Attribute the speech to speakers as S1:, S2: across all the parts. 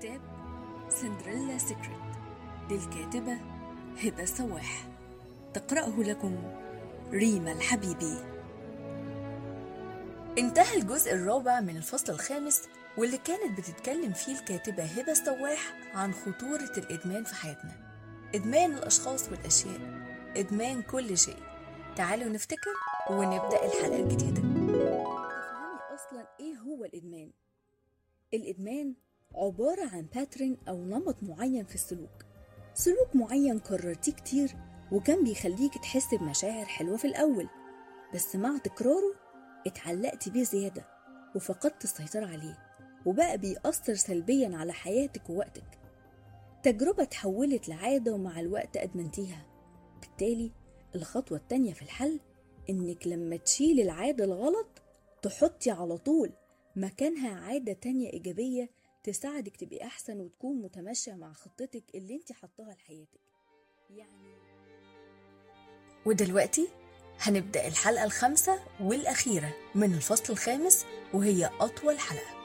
S1: كتاب سندريلا سيكريت للكاتبة هبة سواح تقرأه لكم ريما الحبيبي. انتهى الجزء الرابع من الفصل الخامس واللي كانت بتتكلم فيه الكاتبة هبة سواح عن خطورة الإدمان في حياتنا. إدمان الأشخاص والأشياء إدمان كل شيء. تعالوا نفتكر ونبدأ الحلقة الجديدة. تفهمي أصلا إيه هو الإدمان؟ الإدمان عبارة عن باترن أو نمط معين في السلوك. سلوك معين كررتيه كتير وكان بيخليك تحس بمشاعر حلوة في الأول. بس مع تكراره اتعلقت بيه زيادة وفقدت السيطرة عليه وبقى بيأثر سلبيا على حياتك ووقتك. تجربة تحولت لعادة ومع الوقت أدمنتيها. بالتالي الخطوة التانية في الحل إنك لما تشيل العادة الغلط تحطي على طول مكانها عادة تانية إيجابية تساعدك تبقي أحسن وتكون متماشية مع خطتك اللي انت حطاها لحياتك. يعني ودلوقتي هنبدأ الحلقة الخامسة والأخيرة من الفصل الخامس وهي أطول حلقة.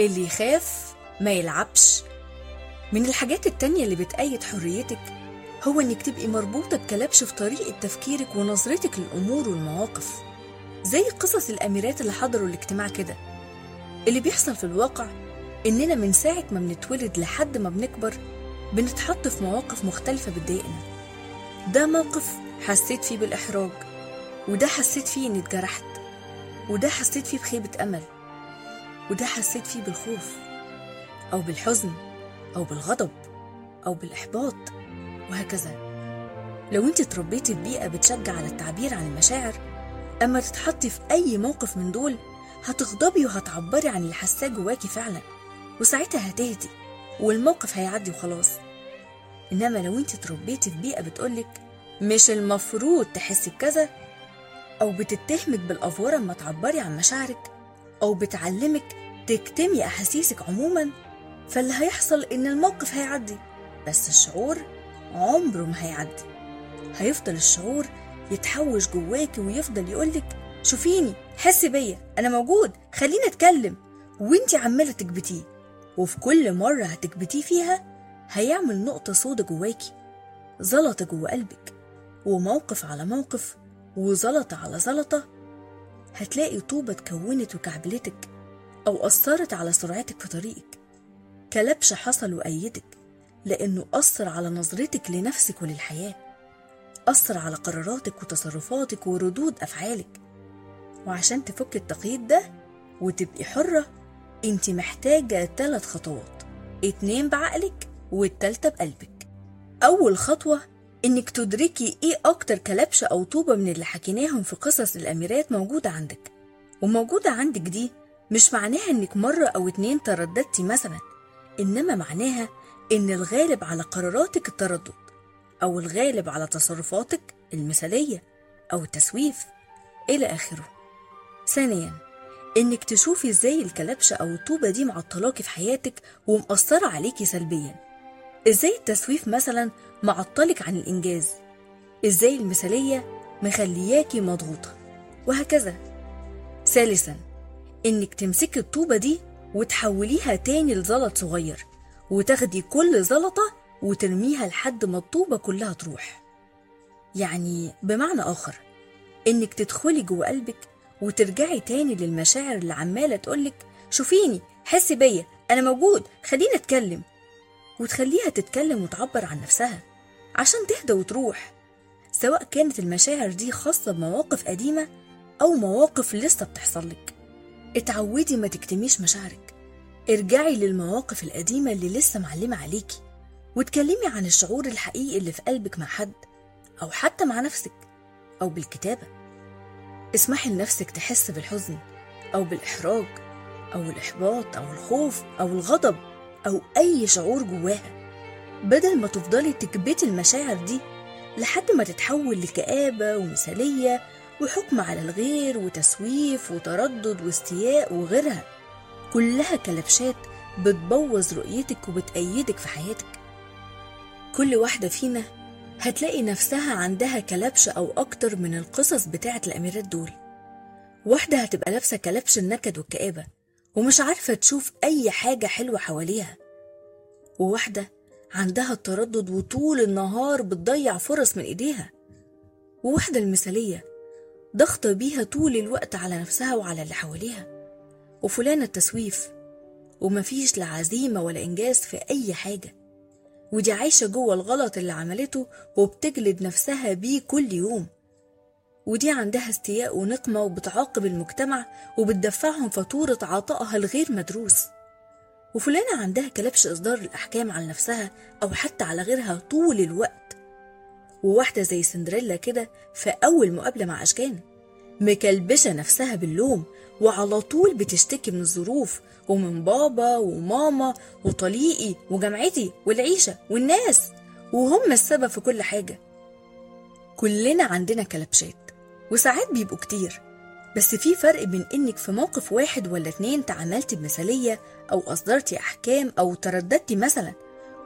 S1: اللي يخاف ما يلعبش. من الحاجات التانية اللي بتأيد حريتك هو إنك تبقي مربوطة بكلبش في طريقة تفكيرك ونظرتك للأمور والمواقف. زي قصص الأميرات اللي حضروا الاجتماع كده. اللي بيحصل في الواقع إننا من ساعة ما بنتولد لحد ما بنكبر بنتحط في مواقف مختلفة بتضايقنا. ده موقف حسيت فيه بالإحراج وده حسيت فيه إني اتجرحت وده حسيت فيه بخيبة أمل وده حسيت فيه بالخوف أو بالحزن أو بالغضب أو بالإحباط وهكذا. لو أنت اتربيتي في بيئة بتشجع على التعبير عن المشاعر أما تتحطي في أي موقف من دول هتغضبي وهتعبري عن اللي حاساه جواكي فعلا وساعتها هتهدي والموقف هيعدي وخلاص. إنما لو أنت اتربيتي في بيئة بتقولك مش المفروض تحسي بكذا أو بتتهمك بالأفورة أما تعبري عن مشاعرك أو بتعلمك تكتمي أحاسيسك عموما فاللي هيحصل إن الموقف هيعدي بس الشعور عمره ما هيعدي. هيفضل الشعور يتحوش جواكي ويفضل يقولك شوفيني حسي بيا أنا موجود خليني أتكلم. وإنتي عمالة تكبتيه وفي كل مرة هتكبتيه فيها هيعمل نقطة سودا جواكي زلطة جوا قلبك وموقف على موقف وزلطة على زلطة هتلاقي طوبة اتكونت وكعبلتك أو أثرت على سرعتك في طريقك. كلبش حصل وأيدك لأنه أثر على نظرتك لنفسك وللحياة. أثر على قراراتك وتصرفاتك وردود أفعالك. وعشان تفك التقييد ده وتبقي حرة أنت محتاجة ثلاث خطوات. اتنين بعقلك والتالتة بقلبك. أول خطوة إنك تدركي إيه أكتر كلبشة أو طوبة من اللي حكيناهم في قصص الأميرات موجودة عندك. وموجودة عندك دي مش معناها إنك مرة أو اتنين ترددتي مثلا إنما معناها إن الغالب على قراراتك التردد. أو الغالب على تصرفاتك المثالية أو التسويف إلى آخره. ثانيا إنك تشوفي إزاي الكلبشة أو الطوبة دي معطلاكي في حياتك ومأثرة عليكي سلبيا. إزاي التسويف مثلا معطلك عن الإنجاز. إزاي المثالية مخلياكي مضغوطة. وهكذا. ثالثا إنك تمسكي الطوبة دي وتحوليها تاني لزلط صغير وتاخدي كل زلطة وترميها لحد ما الطوبة كلها تروح. يعني بمعنى آخر إنك تدخلي جوه قلبك وترجعي تاني للمشاعر اللي عمالة تقولك شوفيني حسي بيا أنا موجود خليني أتكلم. وتخليها تتكلم وتعبر عن نفسها عشان تهدى وتروح سواء كانت المشاعر دي خاصة بمواقف قديمة أو مواقف لسه بتحصلك اتعودي ما تكتميش مشاعرك. ارجعي للمواقف القديمة اللي لسه معلمة عليكي. واتكلمي عن الشعور الحقيقي اللي في قلبك مع حد أو حتى مع نفسك أو بالكتابة. اسمحي لنفسك تحس بالحزن أو بالإحراج أو الإحباط أو الخوف أو الغضب أو أي شعور جواها. بدل ما تفضلي تكبتي المشاعر دي لحد ما تتحول لكآبة ومثالية وحكم على الغير وتسويف وتردد واستياء وغيرها. كلها كلبشات بتبوظ رؤيتك وبتأيدك في حياتك. كل واحدة فينا هتلاقي نفسها عندها كلبشة أو أكتر من القصص بتاعت الأميرات دول. واحدة هتبقى لابسة كلبش النكد والكآبة ومش عارفة تشوف أي حاجة حلوة حواليها. وواحدة عندها التردد وطول النهار بتضيع فرص من إيديها. وواحدة المثالية ضغطة بيها طول الوقت على نفسها وعلى اللي حواليها. وفلانة التسويف ومفيش لا عزيمة ولا إنجاز في أي حاجة. ودي عايشة جوه الغلط اللي عملته وبتجلد نفسها بيه كل يوم. ودي عندها استياء ونقمة وبتعاقب المجتمع وبتدفعهم فاتورة عطائها الغير مدروس. وفلانة عندها كلبش إصدار الأحكام على نفسها أو حتى على غيرها طول الوقت. وواحدة زي سندريلا كده في أول مقابلة مع أشكان مكلبشة نفسها باللوم وعلى طول بتشتكي من الظروف ومن بابا وماما وطليقي وجامعتي والعيشة والناس. وهم السبب في كل حاجة. كلنا عندنا كلبشات وساعات بيبقوا كتير. بس في فرق بين إنك في موقف واحد ولا اتنين تعاملتي بمثالية أو أصدرتي أحكام أو ترددتي مثلا.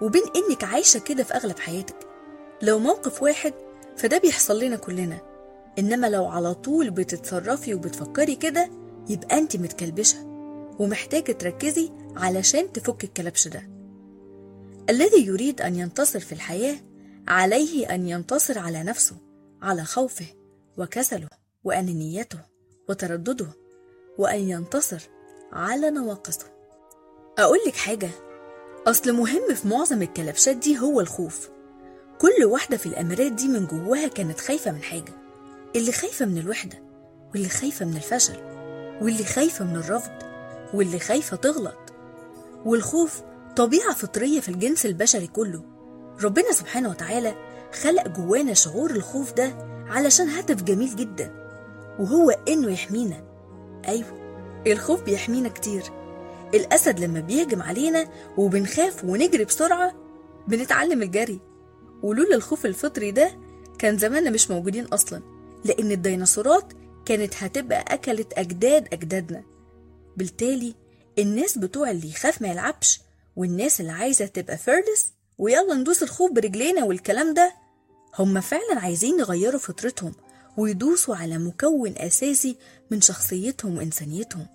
S1: وبين إنك عايشة كده في أغلب حياتك. لو موقف واحد فده بيحصل لنا كلنا. إنما لو على طول بتتصرفي وبتفكري كده يبقى انت متكلبشة ومحتاجة تركزي علشان تفك الكلبش ده. الذي يريد أن ينتصر في الحياة عليه أن ينتصر على نفسه على خوفه وكسله وانانيته وتردده وأن ينتصر على نواقصه. أقول لك حاجة أصل مهم في معظم الكلبشات دي هو الخوف. كل واحدة في الأمارات دي من جواها كانت خايفة من حاجة اللي خايفة من الوحدة واللي خايفة من الفشل. واللي خايفة من الرفض واللي خايفة تغلط. والخوف طبيعة فطرية في الجنس البشري كله. ربنا سبحانه وتعالى خلق جوانا شعور الخوف ده علشان هدف جميل جدا وهو إنه يحمينا. أيوه الخوف بيحمينا كتير. الأسد لما بيهجم علينا وبنخاف ونجري بسرعة بنتعلم الجري. ولولا الخوف الفطري ده كان زماننا مش موجودين أصلا لأن الديناصورات كانت هتبقى أكلت أجداد أجدادنا. بالتالي الناس بتوع اللي يخاف ما يلعبش والناس اللي عايزة تبقى فيرلس ويلا ندوس الخوف برجلينا والكلام ده هم فعلا عايزين يغيروا فطرتهم ويدوسوا على مكون أساسي من شخصيتهم وإنسانيتهم.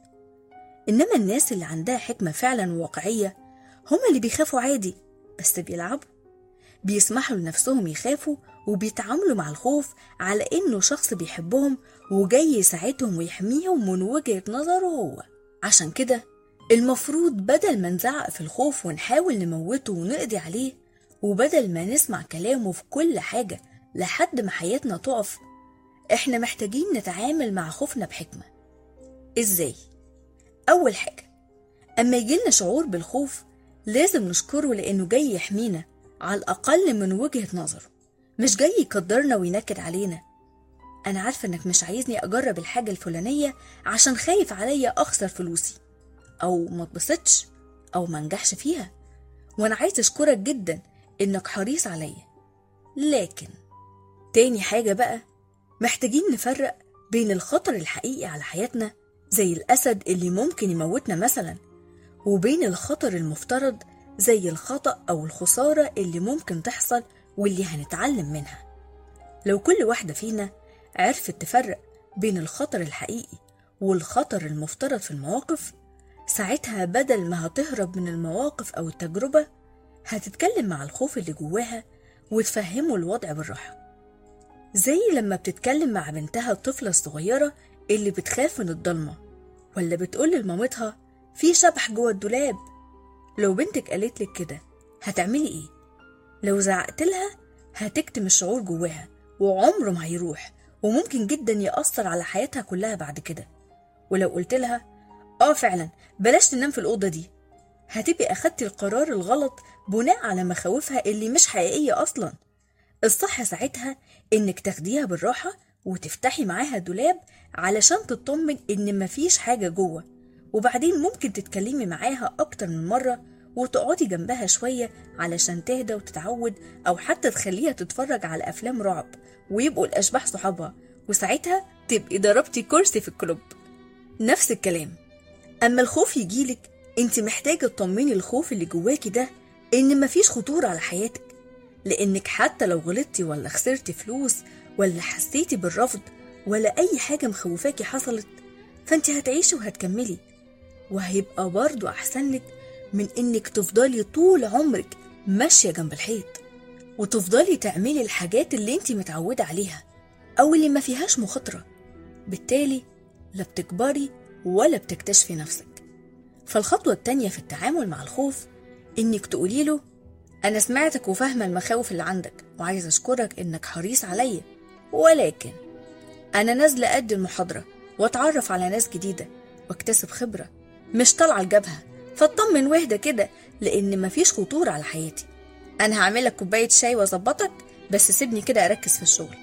S1: إنما الناس اللي عندها حكمة فعلا واقعية هم اللي بيخافوا عادي بس بيلعبوا بيسمحوا لنفسهم يخافوا وبيتعاملوا مع الخوف على إنه شخص بيحبهم وجاي يساعدهم ويحميهم من وجهة نظره هو. عشان كده المفروض بدل ما نزعق في الخوف ونحاول نموته ونقضي عليه وبدل ما نسمع كلامه في كل حاجة لحد ما حياتنا تقف إحنا محتاجين نتعامل مع خوفنا بحكمة. إزاي؟ أول حاجة أما يجيلنا شعور بالخوف لازم نشكره لأنه جاي يحمينا على الأقل من وجهة نظره. مش جاي يقدرنا وينكد علينا. أنا عارفة إنك مش عايزني أجرب الحاجة الفلانية عشان خايف عليا أخسر فلوسي. أو ما اتبسطش أو ما أنجحش فيها. وأنا عايز أشكرك جدا إنك حريص عليا. لكن تاني حاجة بقى محتاجين نفرق بين الخطر الحقيقي على حياتنا زي الأسد اللي ممكن يموتنا مثلا وبين الخطر المفترض زي الخطأ أو الخسارة اللي ممكن تحصل واللي هنتعلم منها. لو كل واحدة فينا عرفت تفرق بين الخطر الحقيقي والخطر المفترض في المواقف ساعتها بدل ما هتهرب من المواقف أو التجربة هتتكلم مع الخوف اللي جواها وتفهمه الوضع بالراحة. زي لما بتتكلم مع بنتها الطفلة الصغيرة اللي بتخاف من الضلمة ولا بتقول لمامتها في شبح جوه الدولاب؟ لو بنتك قالت لك كده هتعملي إيه؟ لو زعقت لها هتكتم الشعور جواها وعمره ما هيروح وممكن جدا يأثر على حياتها كلها بعد كده. ولو قلت لها آه فعلا بلاش تنام في الأوضة دي. هتبقي أخدتي القرار الغلط بناء على مخاوفها اللي مش حقيقية أصلا. الصح ساعتها إنك تاخديها بالراحة وتفتحي معاها دولاب علشان تطمن إن مفيش حاجة جوه. وبعدين ممكن تتكلمي معاها أكتر من مرة وتقعدي جنبها شوية علشان تهدى وتتعود أو حتى تخليها تتفرج على أفلام رعب ويبقوا الأشباح صحابها وساعتها تبقي ضربتي كرسي في الكلوب. نفس الكلام. أما الخوف يجيلك أنت محتاجة تطمني الخوف اللي جواكي ده إن مفيش خطورة على حياتك. لأنك حتى لو غلطتي ولا خسرتي فلوس ولا حسيتي بالرفض ولا أي حاجة مخوفاكي حصلت فأنت هتعيشي وهتكملي وهيبقى برضو أحسن لك من إنك تفضلي طول عمرك ماشية جنب الحيط وتفضلي تعملي الحاجات اللي انت متعودة عليها أو اللي ما فيهاش مخاطرة. بالتالي لا بتكبري ولا بتكتشفي نفسك. فالخطوة التانية في التعامل مع الخوف إنك تقولي له أنا سمعتك وفاهمة المخاوف اللي عندك وعايز أشكرك إنك حريص عليا. ولكن أنا نازلة أدي المحاضرة وأتعرف على ناس جديدة وأكتسب خبرة مش طالعة الجبهة فاطمن واهدى كده لأن مفيش خطورة على حياتي. أنا هعملك كوباية شاي وأظبطك بس سيبني كده أركز في الشغل.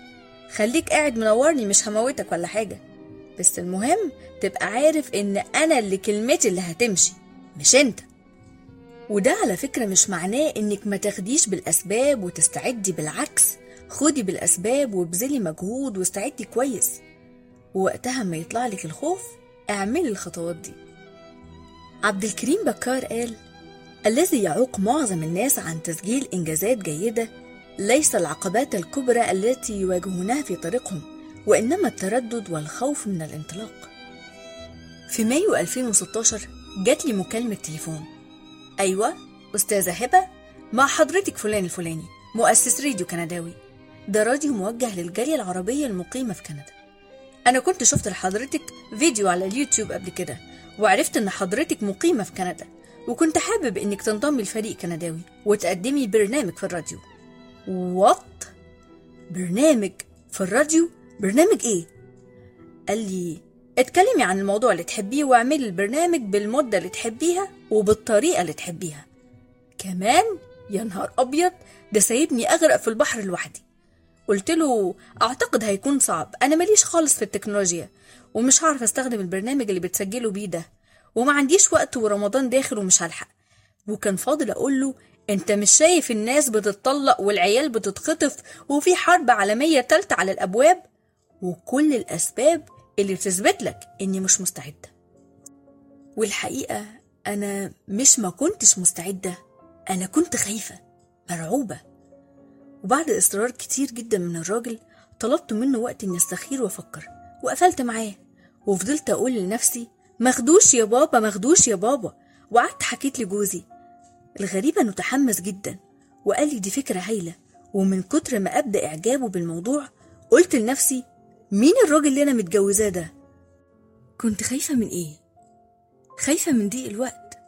S1: خليك قاعد منورني مش هموتك ولا حاجة. بس المهم تبقى عارف إن أنا اللي كلمتي اللي هتمشي مش أنت. وده على فكرة مش معناه إنك ما تاخديش بالأسباب وتستعدي بالعكس. خدي بالأسباب وابذلي مجهود واستعدي كويس. ووقتها ما يطلع لك الخوف اعملي الخطوات دي. عبد الكريم بكار قال الذي يعوق معظم الناس عن تسجيل إنجازات جيدة ليس العقبات الكبرى التي يواجهونها في طريقهم وإنما التردد والخوف من الانطلاق. في مايو 2016 جات لي مكالمة تليفون. أيوة أستاذة هبة مع حضرتك فلان الفلاني مؤسس راديو كنداوي. ده راديو موجه للجالية العربية المقيمة في كندا. أنا كنت شفت لحضرتك فيديو على اليوتيوب قبل كده. وعرفت إن حضرتك مقيمة في كندا وكنت حابب إنك تنضمي لفريق كنداوي وتقدمي برنامج في الراديو. وات برنامج في الراديو؟ برنامج إيه؟ قال لي اتكلمي عن الموضوع اللي تحبيه واعملي البرنامج بالمدة اللي تحبيها وبالطريقة اللي تحبيها. كمان يا نهار أبيض ده سايبني أغرق في البحر لوحدي. قلت له أعتقد هيكون صعب. أنا ماليش خالص في التكنولوجيا ومش هعرف أستخدم البرنامج اللي بتسجله بيه ده وما عنديش وقت ورمضان داخل ومش هلحق. وكان فاضل أقول له أنت مش شايف الناس بتتطلق والعيال بتتخطف وفي حرب عالمية تالتة على الأبواب؟ وكل الأسباب اللي بتثبت لك إني مش مستعدة. والحقيقة أنا مش ما كنتش مستعدة أنا كنت خايفة مرعوبة. وبعد إصرار كتير جدا من الراجل طلبت منه وقت إني أستخير وأفكر وقفلت معاه وفضلت أقول لنفسي مخدوش يا بابا مخدوش يا بابا وقعدت حكيت لجوزي الغريب إنه تحمس جدا وقال لي دي فكرة هايلة ومن كتر ما أبدأ إعجابه بالموضوع قلت لنفسي مين الراجل اللي أنا متجوزاه ده؟ كنت خايفة من إيه؟ خايفة من ضيق الوقت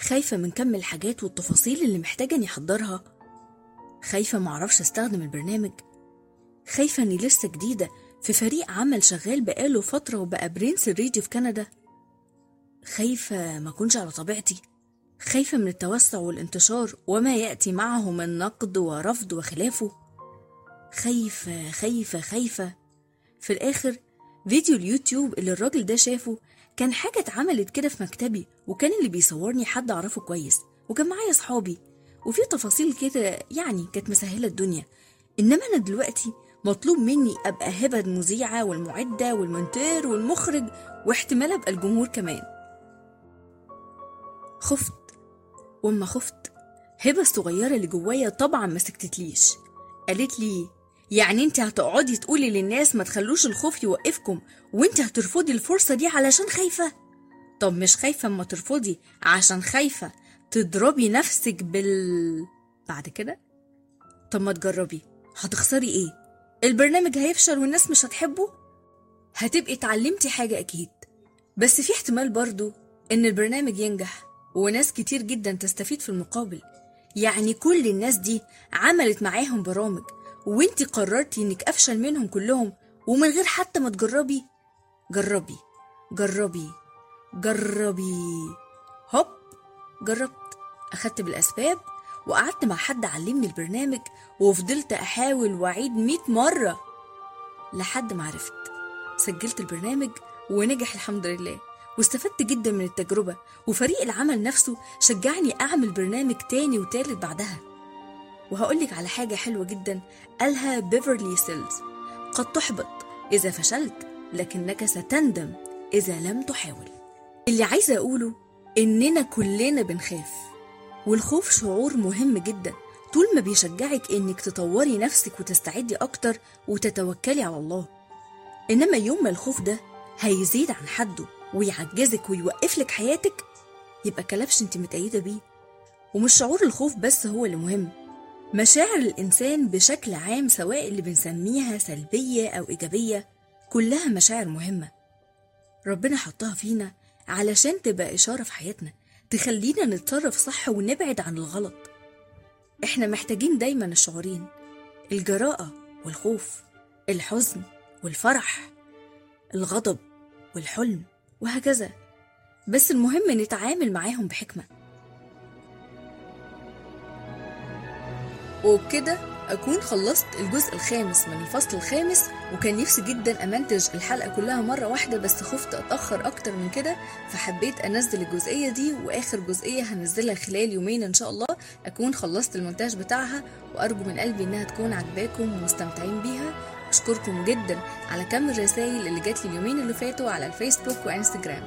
S1: خايفة من كم الحاجات والتفاصيل اللي محتاجة إني أحضرها خايفة معرفش أستخدم البرنامج. خايفة إني لسه جديدة في فريق عمل شغال بقاله فترة وبقى برنس الراديو في كندا. خايفة ما أكونش على طبيعتي. خايفة من التوسع والانتشار وما يأتي معه من نقد ورفض وخلافه. خايفة خايفة خايفة. في الآخر فيديو اليوتيوب اللي الراجل ده شافه كان حاجة اتعملت كده في مكتبي وكان اللي بيصورني حد أعرفه كويس وكان معايا صحابي وفي تفاصيل كده يعني كانت مسهلة الدنيا. إنما أنا دلوقتي مطلوب مني أبقى هبة المذيعة والمعدة والمونتير والمخرج واحتمال أبقى الجمهور كمان. خفت. وأما خفت هبة الصغيرة اللي جوايا طبعا ما سكتتليش. قالت لي يعني أنت هتقعدي تقولي للناس ما تخلوش الخوف يوقفكم وأنت هترفضي الفرصة دي علشان خايفة؟ طب مش خايفة أما ترفضي عشان خايفة. تضربي نفسك بال بعد كده؟ طب ما تجربي. هتخسري إيه؟ البرنامج هيفشل والناس مش هتحبه؟ هتبقي اتعلمتي حاجة أكيد. بس في احتمال برضو إن البرنامج ينجح وناس كتير جدا تستفيد في المقابل. يعني كل الناس دي عملت معاهم برامج وانت قررتي إنك أفشل منهم كلهم ومن غير حتى ما تجربي. جربي. جربي. جربي. هوب. جربت أخدت بالأسباب وقعدت مع حد علمني البرنامج وفضلت أحاول وأعيد مئة مرة لحد ما عرفت. سجلت البرنامج ونجح الحمد لله. واستفدت جدا من التجربة وفريق العمل نفسه شجعني أعمل برنامج تاني وتالت بعدها. وهقولك على حاجة حلوة جدا قالها بيفرلي سيلز قد تحبط إذا فشلت لكنك ستندم إذا لم تحاول. اللي عايزة أقوله إننا كلنا بنخاف. والخوف شعور مهم جدا. طول ما بيشجعك إنك تطوري نفسك وتستعدي أكتر وتتوكلي على الله. إنما يوم ما الخوف ده هيزيد عن حده ويعجزك ويوقف لك حياتك يبقى كلبش أنت متأيدة بيه. ومش شعور الخوف بس هو اللي مهم. مشاعر الإنسان بشكل عام سواء اللي بنسميها سلبية أو إيجابية كلها مشاعر مهمة. ربنا حطها فينا علشان تبقى إشارة في حياتنا. تخلينا نتصرف صح ونبعد عن الغلط. إحنا محتاجين دايما الشعورين الجراءة والخوف الحزن والفرح الغضب والحلم وهكذا. بس المهم نتعامل معاهم بحكمة. وبكده أكون خلصت الجزء الخامس من الفصل الخامس وكان نفسي جدا أمنتج الحلقة كلها مرة واحدة بس خفت أتأخر أكتر من كده فحبيت أنزل الجزئية دي وآخر جزئية هنزلها خلال يومين إن شاء الله أكون خلصت المونتاج بتاعها وأرجو من قلبي إنها تكون عجباكم ومستمتعين بيها. أشكركم جدا على كم الرسائل اللي جات لي اليومين اللي فاتوا على الفيسبوك وإنستجرام.